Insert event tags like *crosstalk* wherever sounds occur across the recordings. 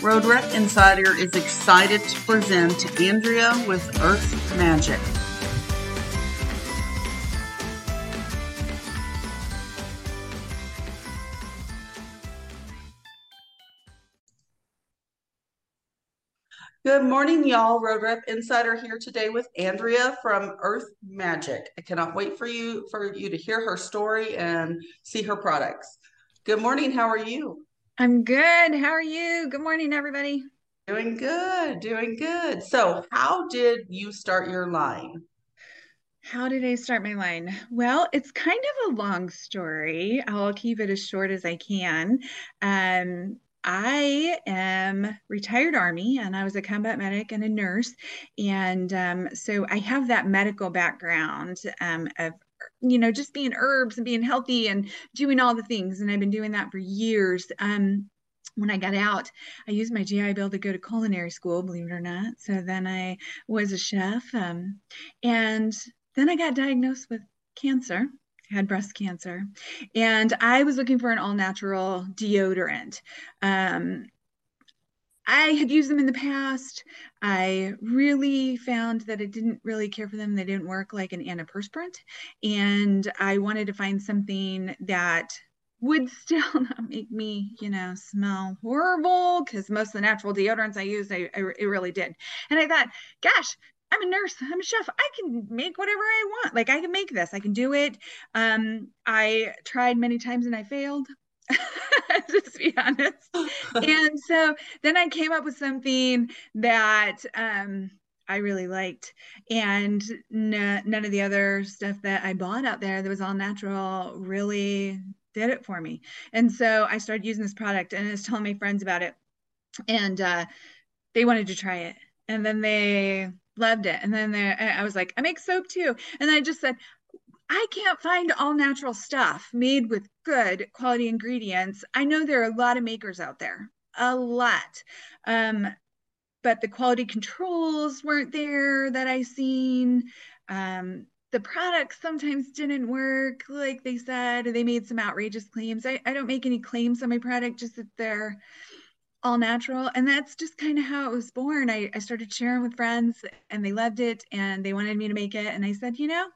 Road Rep Insider is excited to present Andrea with Earth Magic. Good morning, y'all. Road Rep Insider here today with Andrea from Earth Magic. I cannot wait for you for you to hear her story and see her products. Good morning. How are you? I'm good. How are you? Good morning, everybody. Doing good. Doing good. So, how did you start your line? How did I start my line? Well, it's kind of a long story. I'll keep it as short as I can. Um, I am retired Army and I was a combat medic and a nurse. And um, so I have that medical background um, of you know, just being herbs and being healthy and doing all the things. And I've been doing that for years. Um, when I got out, I used my GI Bill to go to culinary school, believe it or not. So then I was a chef. Um, and then I got diagnosed with cancer, had breast cancer. And I was looking for an all natural deodorant. Um, I had used them in the past. I really found that it didn't really care for them. They didn't work like an antiperspirant. And I wanted to find something that would *laughs* still not make me, you know, smell horrible because most of the natural deodorants I used, I, I, it really did. And I thought, gosh, I'm a nurse. I'm a chef. I can make whatever I want. Like I can make this. I can do it. Um, I tried many times and I failed. *laughs* just be honest. and so then I came up with something that um, I really liked. And none of the other stuff that I bought out there that was all natural really did it for me. And so I started using this product and I was telling my friends about it. And uh, they wanted to try it. And then they loved it. And then I was like, I make soap too. And I just said, I can't find all natural stuff made with good quality ingredients. I know there are a lot of makers out there, a lot. Um, but the quality controls weren't there that I seen. Um, the products sometimes didn't work like they said. They made some outrageous claims. I, I don't make any claims on my product, just that they're all natural. And that's just kind of how it was born. I, I started sharing with friends and they loved it and they wanted me to make it. And I said, you know,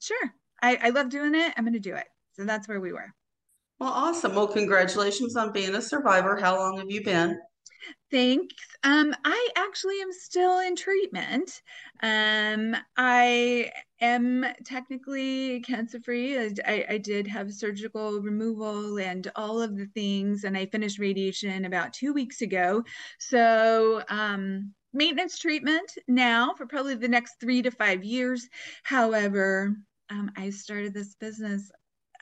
sure, I, I love doing it. I'm going to do it. So that's where we were. Well, awesome. Well, congratulations on being a survivor. How long have you been? Thanks. Um, I actually am still in treatment. Um, I am technically cancer free. I, I, did have surgical removal and all of the things, and I finished radiation about two weeks ago. So, um, maintenance treatment now for probably the next three to five years. However, um, I started this business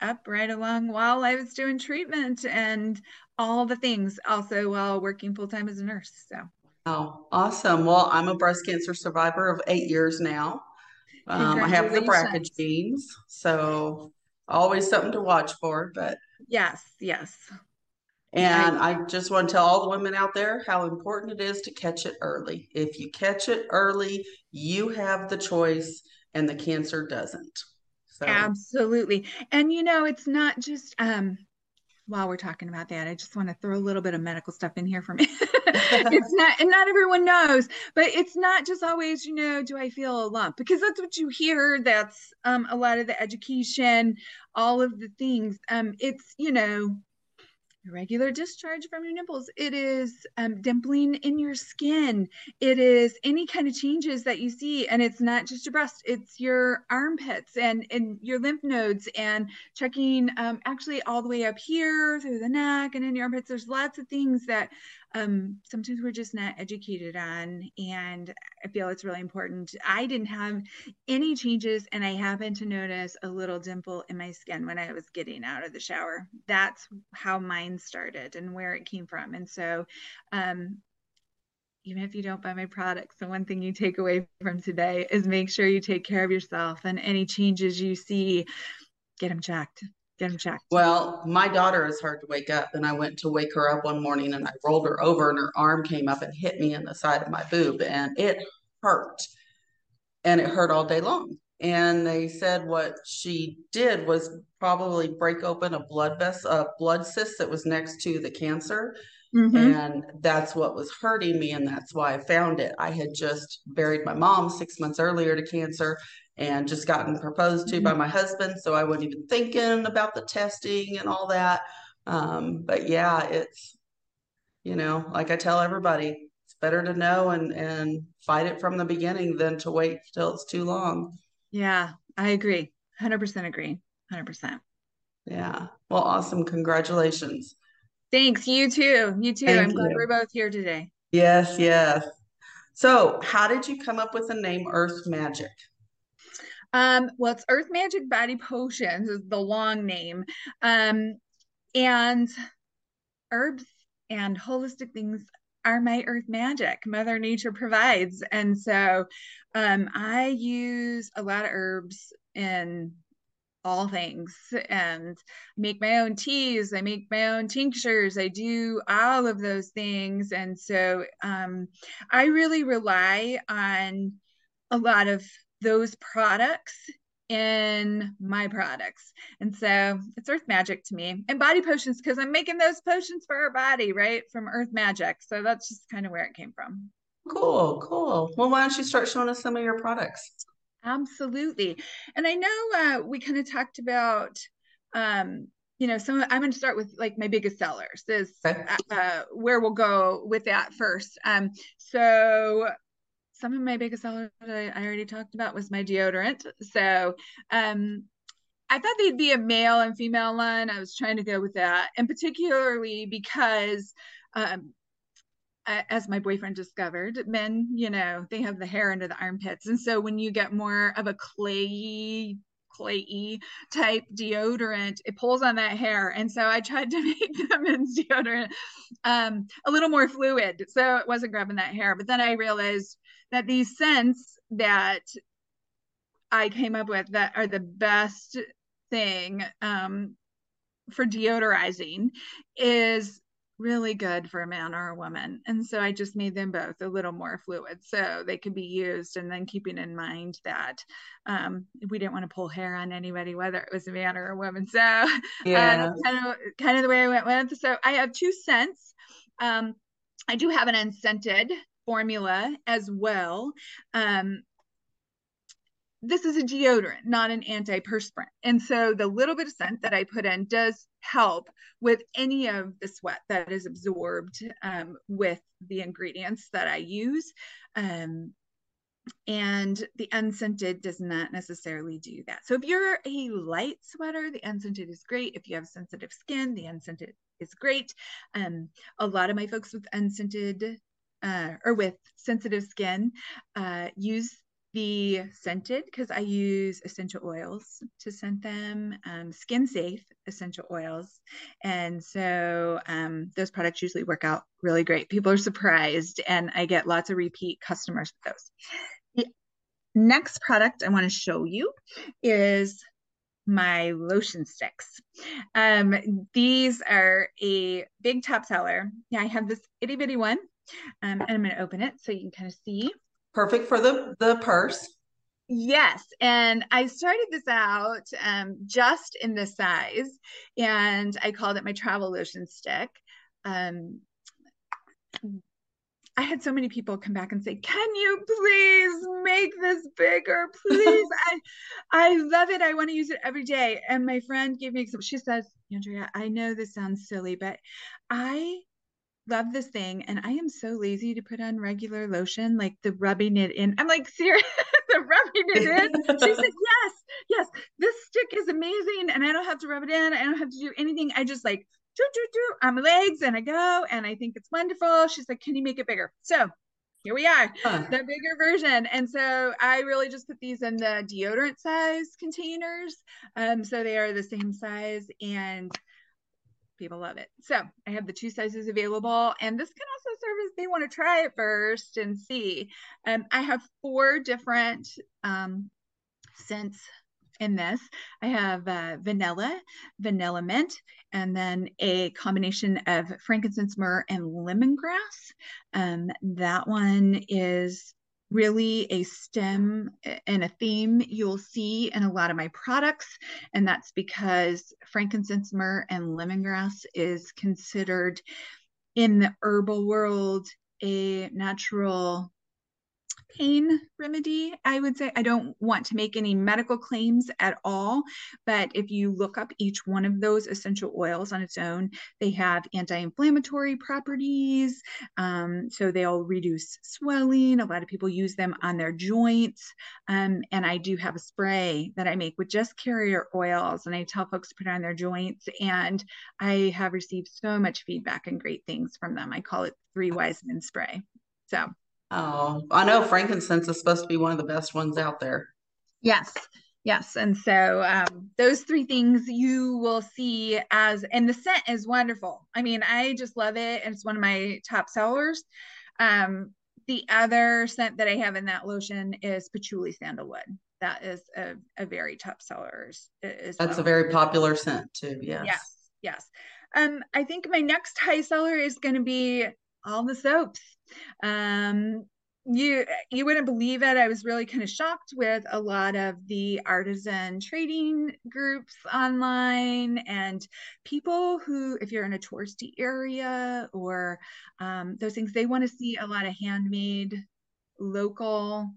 up right along while I was doing treatment and all the things, also while working full time as a nurse. So, oh, awesome. Well, I'm a breast cancer survivor of eight years now. Um, I have the BRCA genes, so always something to watch for. But yes, yes. And I, I just want to tell all the women out there how important it is to catch it early. If you catch it early, you have the choice, and the cancer doesn't. So. Absolutely. And you know, it's not just um while we're talking about that, I just want to throw a little bit of medical stuff in here for me. *laughs* it's not, and not everyone knows, but it's not just always, you know, do I feel a lump? Because that's what you hear. That's um, a lot of the education, all of the things. Um, it's, you know, irregular discharge from your nipples. It is um, dimpling in your skin. It is any kind of changes that you see. And it's not just your breast, it's your armpits and, and your lymph nodes and checking um, actually all the way up here through the neck and in your armpits. There's lots of things that um, sometimes we're just not educated on. And I feel it's really important. I didn't have any changes, and I happened to notice a little dimple in my skin when I was getting out of the shower. That's how mine started and where it came from. And so, um, even if you don't buy my products, the one thing you take away from today is make sure you take care of yourself and any changes you see, get them checked get them checked? Well, my daughter is hard to wake up, and I went to wake her up one morning, and I rolled her over, and her arm came up and hit me in the side of my boob, and it hurt, and it hurt all day long. And they said what she did was probably break open a blood vessel, a blood cyst that was next to the cancer, Mm-hmm. And that's what was hurting me. And that's why I found it. I had just buried my mom six months earlier to cancer and just gotten proposed to mm-hmm. by my husband. So I wasn't even thinking about the testing and all that. Um, but yeah, it's, you know, like I tell everybody, it's better to know and, and fight it from the beginning than to wait till it's too long. Yeah, I agree. 100% agree. 100%. Yeah. Well, awesome. Congratulations. Thanks. You too. You too. Thank I'm you. glad we're both here today. Yes, yes. So, how did you come up with the name Earth Magic? Um, well, it's Earth Magic Body Potions is the long name. Um, and herbs and holistic things are my earth magic. Mother nature provides. And so um, i use a lot of herbs in all things and make my own teas. I make my own tinctures. I do all of those things. And so um, i really rely on a lot of those products in my products. And so it's earth magic to me. And body potions, because I'm making those potions for our body, right? From earth magic. So that's just kind of where it came from. Cool, cool. Well, why don't you start showing us some of your products? Absolutely. And I know uh, we kind of talked about um, you know, some I'm going to start with like my biggest sellers is okay. uh, where we'll go with that first. Um, so some of my biggest sellers I, I already talked about was my deodorant. So um, I thought they'd be a male and female line. I was trying to go with that, and particularly because, um, as my boyfriend discovered, men, you know, they have the hair under the armpits, and so when you get more of a clayy clayy type deodorant it pulls on that hair. And so i tried to *laughs* make the men's deodorant um, a little more fluid so it wasn't grabbing that hair. But then i realized that these scents that I came up with that are the best thing um, for deodorizing is really good for a man or a woman. And so I just made them both a little more fluid so they could be used. And then keeping in mind that um, we didn't want to pull hair on anybody, whether it was a man or a woman. So uh, yeah, uh, kind of kind of the way I went with. So I have two scents. Um, I do have an unscented formula as well. Um, this is a deodorant, not an antiperspirant. And so the little bit of scent that I put in does help with any of the sweat that is absorbed um, with the ingredients that I use. Um, and the unscented does not necessarily do that. So if you're a light sweater, the unscented is great. If you have sensitive skin, the unscented is great. Um, a lot of my folks with unscented uh, or with sensitive skin, uh, use the scented because I use essential oils to scent them, um, skin safe essential oils. And so um, those products usually work out really great. People are surprised, and I get lots of repeat customers with those. The next product I want to show you is my lotion sticks. Um, these are a big top seller. Yeah, I have this itty bitty one um, and I'm going to open it so you can kind of see. Perfect for the, the purse. Yes. And I started this out um, just in this size and I called it my travel lotion stick. Um, I had so many people come back and say, "Can you please make this bigger, please? *laughs* I, I love it. I want to use it every day." And my friend gave me some. She says, "Andrea, I know this sounds silly, but I love this thing and I am so lazy to put on regular lotion, like the rubbing it in. I'm like, serious, *laughs* the rubbing it in. she said, *laughs* yes, yes, this stick is amazing. And I don't have to rub it in. I don't have to do anything. I just like do, do, do on my legs and I go and I think it's wonderful. She's like, can you make it bigger? So here we are, huh. the bigger version. And so I really just put these in the deodorant size containers. Um, so they are the same size and people love it. So I have the two sizes available, and this can also serve as they want to try it first and see. Um, I have four different um, scents in this. I have uh, vanilla, vanilla mint, and then a combination of frankincense, myrrh, and lemongrass. Um, that one is really a stem and a theme you'll see in a lot of my products. And that's because frankincense, myrrh, and lemongrass is considered in the herbal world a natural pain remedy, I would say. I don't want to make any medical claims at all, but if you look up each one of those essential oils on its own, they have anti inflammatory properties. Um, so they'll reduce swelling. A lot of people use them on their joints. Um, and I do have a spray that I make with just carrier oils, and I tell folks to put it on their joints. And I have received so much feedback and great things from them. I call it Three Wise Men Spray. So Oh, I know frankincense is supposed to be one of the best ones out there. Yes. Yes. And so um, those three things you will see as, and the scent is wonderful. I mean, I just love it. And it's one of my top sellers. Um, the other scent that I have in that lotion is patchouli sandalwood. That is a, a very top seller. That's well. a very popular scent too. Yes. Yes. Yes. Um, I think my next high seller is going to be all the soaps. Um, you you wouldn't believe it. I was really kind of shocked with a lot of the artisan trading groups online and people who, if you're in a touristy area or um, those things, they want to see a lot of handmade, local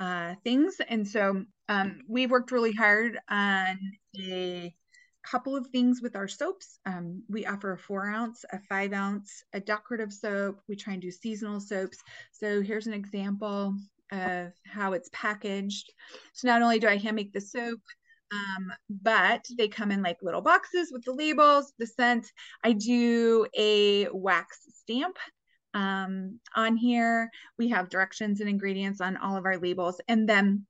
uh, things. And so um, we worked really hard on a couple of things with our soaps. Um, we offer a four ounce, a five ounce, a decorative soap. We try and do seasonal soaps. So here's an example of how it's packaged. So not only do I hand make the soap, um, but they come in like little boxes with the labels, the scent. I do a wax stamp um, on here. We have directions and ingredients on all of our labels. And then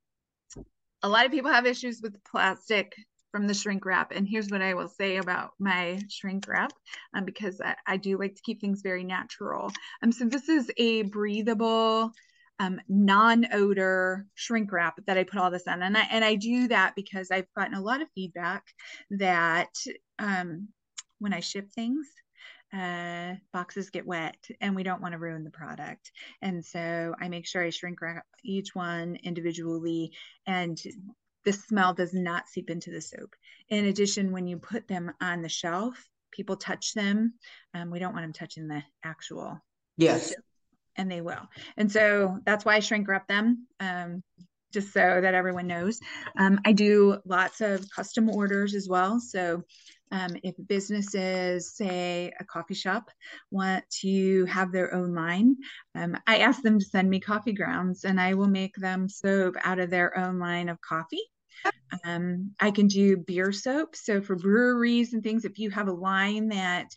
a lot of people have issues with plastic from the shrink wrap. And here's what I will say about my shrink wrap, um, because I, I, do like to keep things very natural. Um, so this is a breathable, um, non-odor shrink wrap that I put all this on. And I, and I do that because I've gotten a lot of feedback that um, when I ship things, uh, boxes get wet and we don't want to ruin the product. And so I make sure I shrink wrap each one individually and the smell does not seep into the soap. In addition, when you put them on the shelf, people touch them. Um, we don't want them touching the actual. Yes. Soap, and they will. And so that's why I shrink wrap them. Um, just so that everyone knows. Um, I do lots of custom orders as well. So um, if businesses, say a coffee shop, want to have their own line, um, I ask them to send me coffee grounds and I will make them soap out of their own line of coffee. Um, I can do beer soap. So for breweries and things, if you have a line that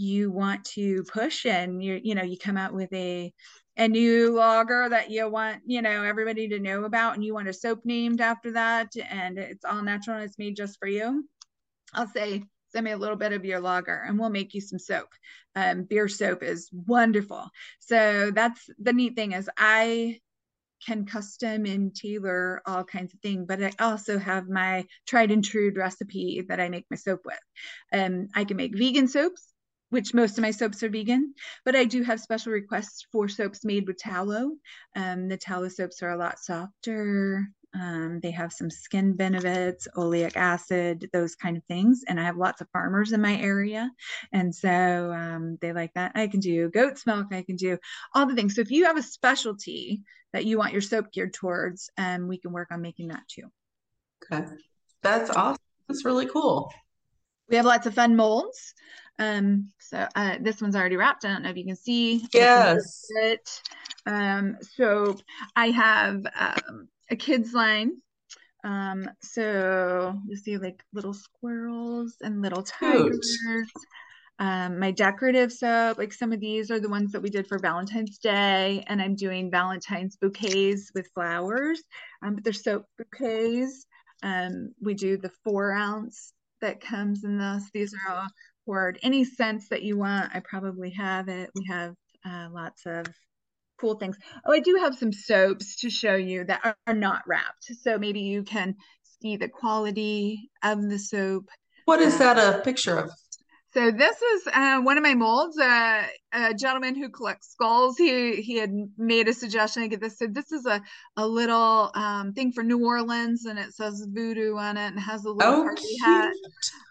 you want to push and you you know you come out with a a new lager that you want you know everybody to know about and you want a soap named after that and it's all natural and it's made just for you i'll say send me a little bit of your lager and we'll make you some soap um, beer soap is wonderful so that's the neat thing is i can custom and tailor all kinds of things, but I also have my tried and true recipe that I make my soap with. Um, I can make vegan soaps, which most of my soaps are vegan, but I do have special requests for soaps made with tallow. Um, the tallow soaps are a lot softer, um, they have some skin benefits, oleic acid, those kind of things. And I have lots of farmers in my area. And so um, they like that. I can do goat's milk. I can do all the things. So if you have a specialty that you want your soap geared towards, um, we can work on making that too. Okay. That's awesome. That's really cool. We have lots of fun molds. Um, so uh, this one's already wrapped. I don't know if you can see. Yes. It. Um, so I have um, a kids line. Um, so you see like little squirrels and little tigers. Um, my decorative soap, like some of these are the ones that we did for Valentine's Day, and I'm doing Valentine's bouquets with flowers. Um, but they're soap bouquets. Um, we do the four ounce that comes in this. These are all poured. Any scents that you want, I probably have it. We have uh, lots of cool things. Oh, I do have some soaps to show you that are, are not wrapped. So maybe you can see the quality of the soap. What is that a picture of? So this is uh, one of my molds. Uh, a gentleman who collects skulls. He he had made a suggestion to get this. So this is a a little um, thing for New Orleans, and it says voodoo on it, and has a little oh, party cute. hat.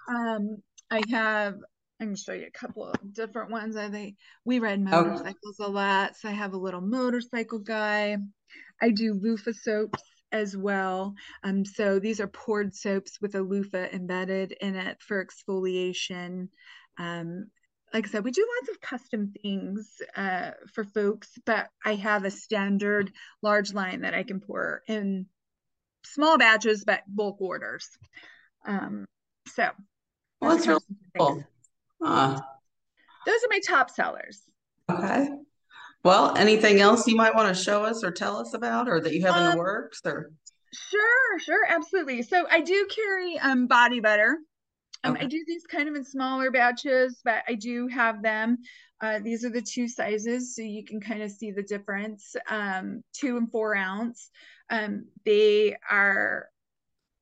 Um, I have I can show you a couple of different ones. I think we ride motorcycles okay. a lot, so I have a little motorcycle guy. I do loofah soaps as well. Um, so these are poured soaps with a loofah embedded in it for exfoliation. Um, like I said, we do lots of custom things uh, for folks, but I have a standard large line that I can pour in small batches, but bulk orders. Um, so well, that's really cool. Huh. Those are my top sellers. Okay. Well, anything else you might want to show us or tell us about or that you have in the um, works or Sure, sure, absolutely. So I do carry um body butter. Um, okay. I do these kind of in smaller batches, but I do have them. Uh, these are the two sizes, so you can kind of see the difference. Um, two and four ounce. Um, they are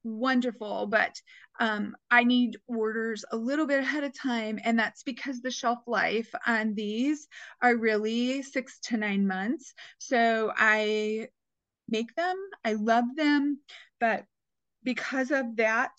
wonderful, but um, I need orders a little bit ahead of time. And that's because the shelf life on these are really six to nine months. So I make them, I love them, but because of that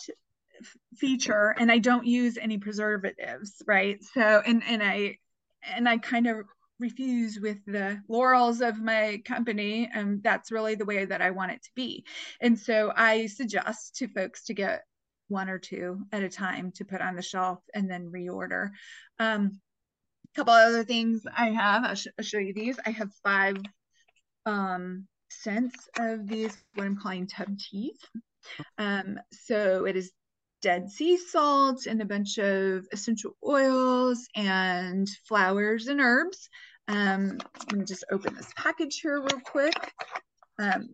feature, and I don't use any preservatives, right? So, and, and I, and I kind of refuse with the laurels of my company and that's really the way that i want it to be and so i suggest to folks to get one or two at a time to put on the shelf and then reorder. Um, a couple other things I have, I'll, sh I'll, show you these. I have five um, scents of these, what I'm calling tub teas. Um, so it is dead sea salt and a bunch of essential oils and flowers and herbs. Um, let me just open this package here real quick. Um,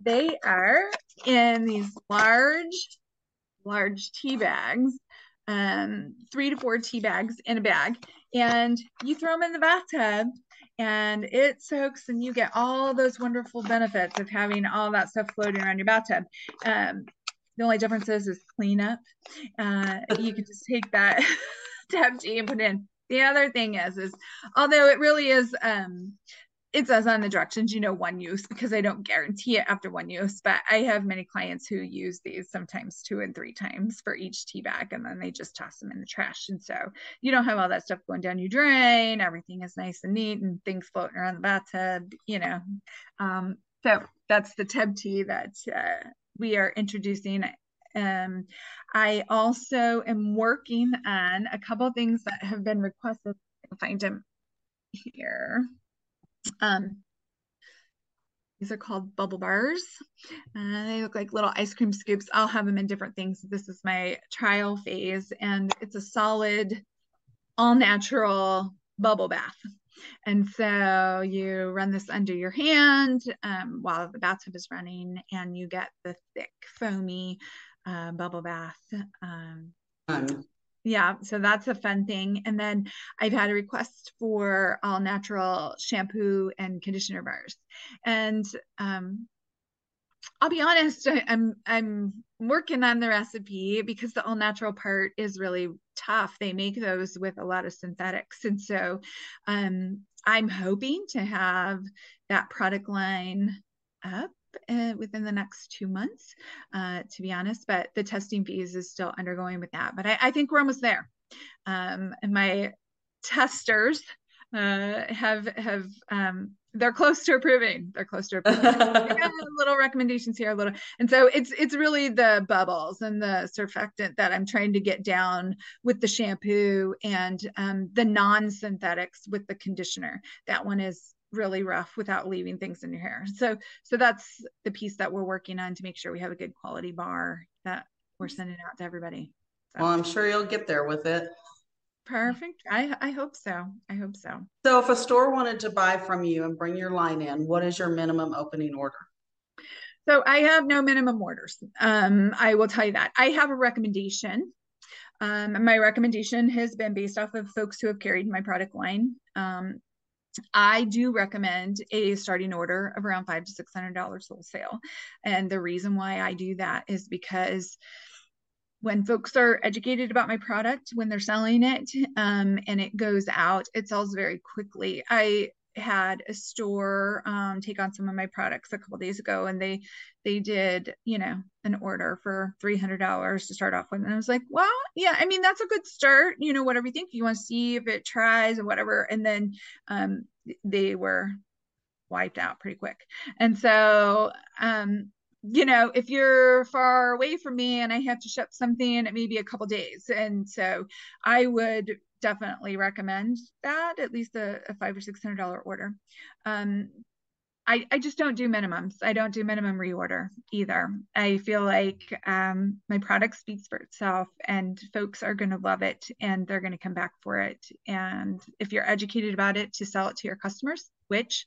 they are in these large, large tea bags, um, three to four tea bags in a bag, and you throw them in the bathtub and it soaks and you get all those wonderful benefits of having all that stuff floating around your bathtub. Um, the only difference is, is cleanup. Uh, you can just take that *laughs* tub tea and put in. The other thing is, is although it really is um, it says on the directions, you know, one use because I don't guarantee it after one use. But I have many clients who use these sometimes two and three times for each tea bag, and then they just toss them in the trash. And so you don't have all that stuff going down your drain. Everything is nice and neat, and things floating around the bathtub. You know, um, so that's the tub tea that uh, we are introducing. Um, I also am working on a couple things that have been requested. I'll find them here. Um, these are called bubble bars. Uh, they look like little ice cream scoops. I'll have them in different things. This is my trial phase, and it's a solid, all natural bubble bath. And so you run this under your hand um, while the bathtub is running, and you get the thick, foamy uh, bubble bath. Um, yeah, so that's a fun thing. And then I've had a request for all natural shampoo and conditioner bars. And um, I'll be honest, I, I'm I'm working on the recipe because the all natural part is really tough. They make those with a lot of synthetics. And so um, I'm hoping to have that product line up uh, within the next two months, uh, to be honest. But the testing phase is still undergoing with that. But I, I think we're almost there. Um, and my testers uh, have have um, they're close to approving. They're close to approving. *laughs* little recommendations here, a little, and so it's it's really the bubbles and the surfactant that I'm trying to get down with the shampoo and um, the non-synthetics with the conditioner. That one is really rough without leaving things in your hair. *laughs* So so that's the piece that we're working on to make sure we have a good quality bar that we're sending out to everybody. So. Well, I'm sure you'll get there with it. Perfect. I I hope so. I hope so. So if a store wanted to buy from you and bring your line in, what is your minimum opening order? So I have no minimum orders. Um, I will tell you that. I have a recommendation. Um, my recommendation has been based off of folks who have carried my product line. Um, I do recommend a starting order of around five to six hundred dollars wholesale, and the reason why I do that is because when folks are educated about my product when they're selling it um, and it goes out, it sells very quickly. I had a store um, take on some of my products a couple days ago, and they they did you know an order for three hundred dollars to start off with, and I was like, well, yeah, I mean that's a good start. You know, whatever you think, you want to see if it tries or whatever, and then um, they were wiped out pretty quick, and so um, you know, if you're far away from me and I have to ship something, it may be a couple days. And so I would definitely recommend that at least a, a five or six hundred dollar order. Um, I, I just don't do minimums. I don't do minimum reorder either. I feel like um, my product speaks for itself and folks are going to love it and they're going to come back for it. And if you're educated about it to sell it to your customers, which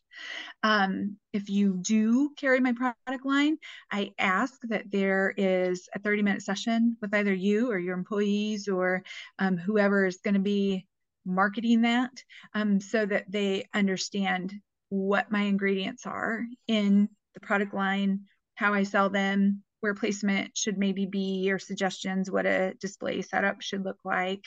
um, if you do carry my product line, I ask that there is a 30 minute session with either you or your employees or um, whoever is going to be marketing that um, so that they understand what my ingredients are in the product line, how I sell them, where placement should maybe be, or suggestions what a display setup should look like.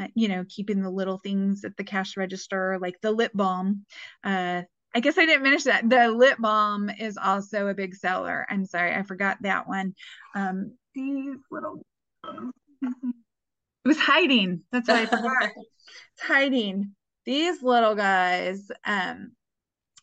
Uh, you know, keeping the little things at the cash register, like the lip balm. Uh, I guess I didn't mention that. The lip balm is also a big seller. I'm sorry, I forgot that one. Um, these little. It was hiding. That's what I forgot. *laughs* it's hiding. These little guys. Um,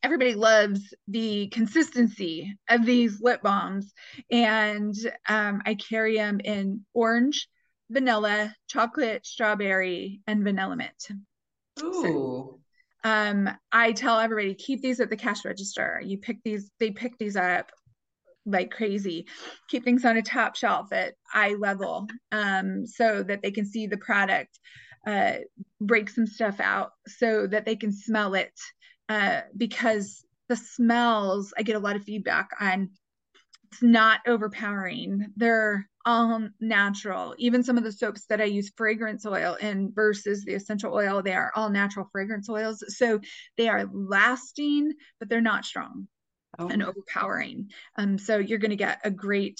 everybody loves the consistency of these lip balms. And um, i carry them in orange vanilla chocolate strawberry and vanilla mint. Ooh. So, um, i tell everybody keep these at the cash register. You pick these they pick these up like crazy. Keep things on a top shelf at eye level um, so that they can see the product uh, break some stuff out so that they can smell it uh, because the smells I get a lot of feedback on. It's not overpowering. They're all natural. Even some of the soaps that I use fragrance oil in versus the essential oil, they are all natural fragrance oils. So they are lasting, but they're not strong oh. and overpowering. Um, so you're going to get a great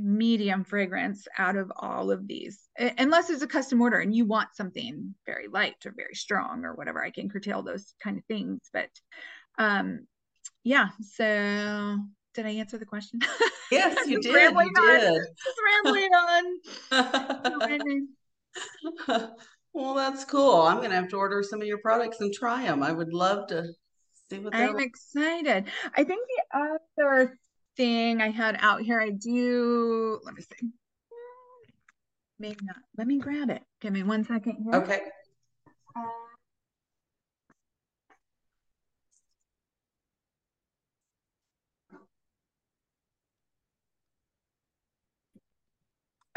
medium fragrance out of all of these unless it's a custom order and you want something very light or very strong or whatever i can curtail those kind of things but um yeah so did i answer the question? *laughs* Yes you did rambling you on, did. rambling on. *laughs* Well that's cool. I'm gonna have to order some of your products and try them i would love to see what i'm like. excited. I think the other thing I had out here. I do, let me see. Maybe not. Let me grab it. Give me one second here. Okay. Uh,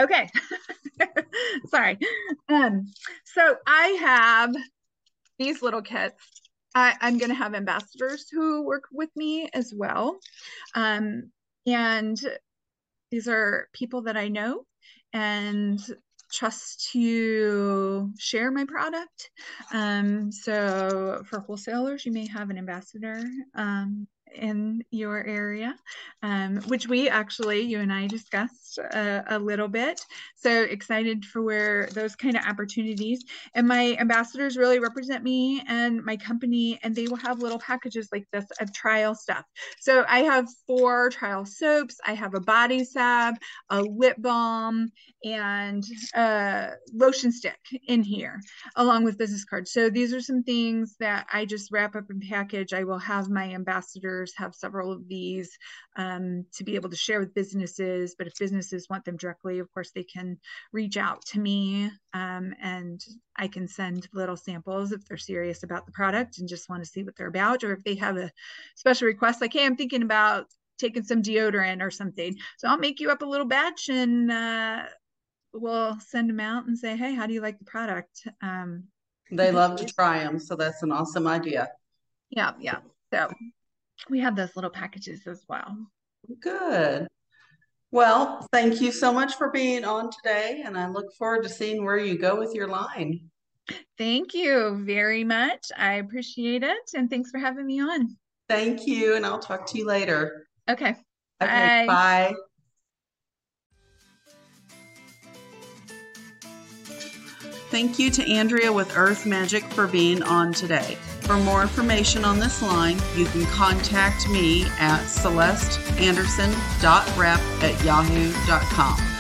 okay. *laughs* Sorry. Um, so I have these little kits I, am going to have ambassadors who work with me as well. Um, and these are people that I know and trust to share my product. Um, so for wholesalers, you may have an ambassador um, in your area, um, which we actually, you and I discussed a, a, little bit. So excited for where those kind of opportunities. And my ambassadors really represent me and my company, and they will have little packages like this of trial stuff. So I have four trial soaps, I have a body salve, a lip balm, and a lotion stick in here, along with business cards. So these are some things that I just wrap up and package. I will have my ambassadors have several of these um, to be able to share with businesses. But if businesses want them directly, of course, they can reach out to me um, and I can send little samples if they're serious about the product and just want to see what they're about, or if they have a special request, like, hey, I'm thinking about taking some deodorant or something. So I'll make you up a little batch and uh, we'll send them out and say, hey, how do you like the product? Um, they love to try them. So that's an awesome idea. Yeah, yeah. So we have those little packages as well. Good. Well, thank you so much for being on today, and I look forward to seeing where you go with your line. Thank you very much. I appreciate it, and thanks for having me on. Thank you, and I'll talk to you later. Okay. Okay. Bye. bye. Thank you to Andrea with Earth Magic for being on today. For more information on this line, you can contact me at celesteanderson.rep at yahoo.com.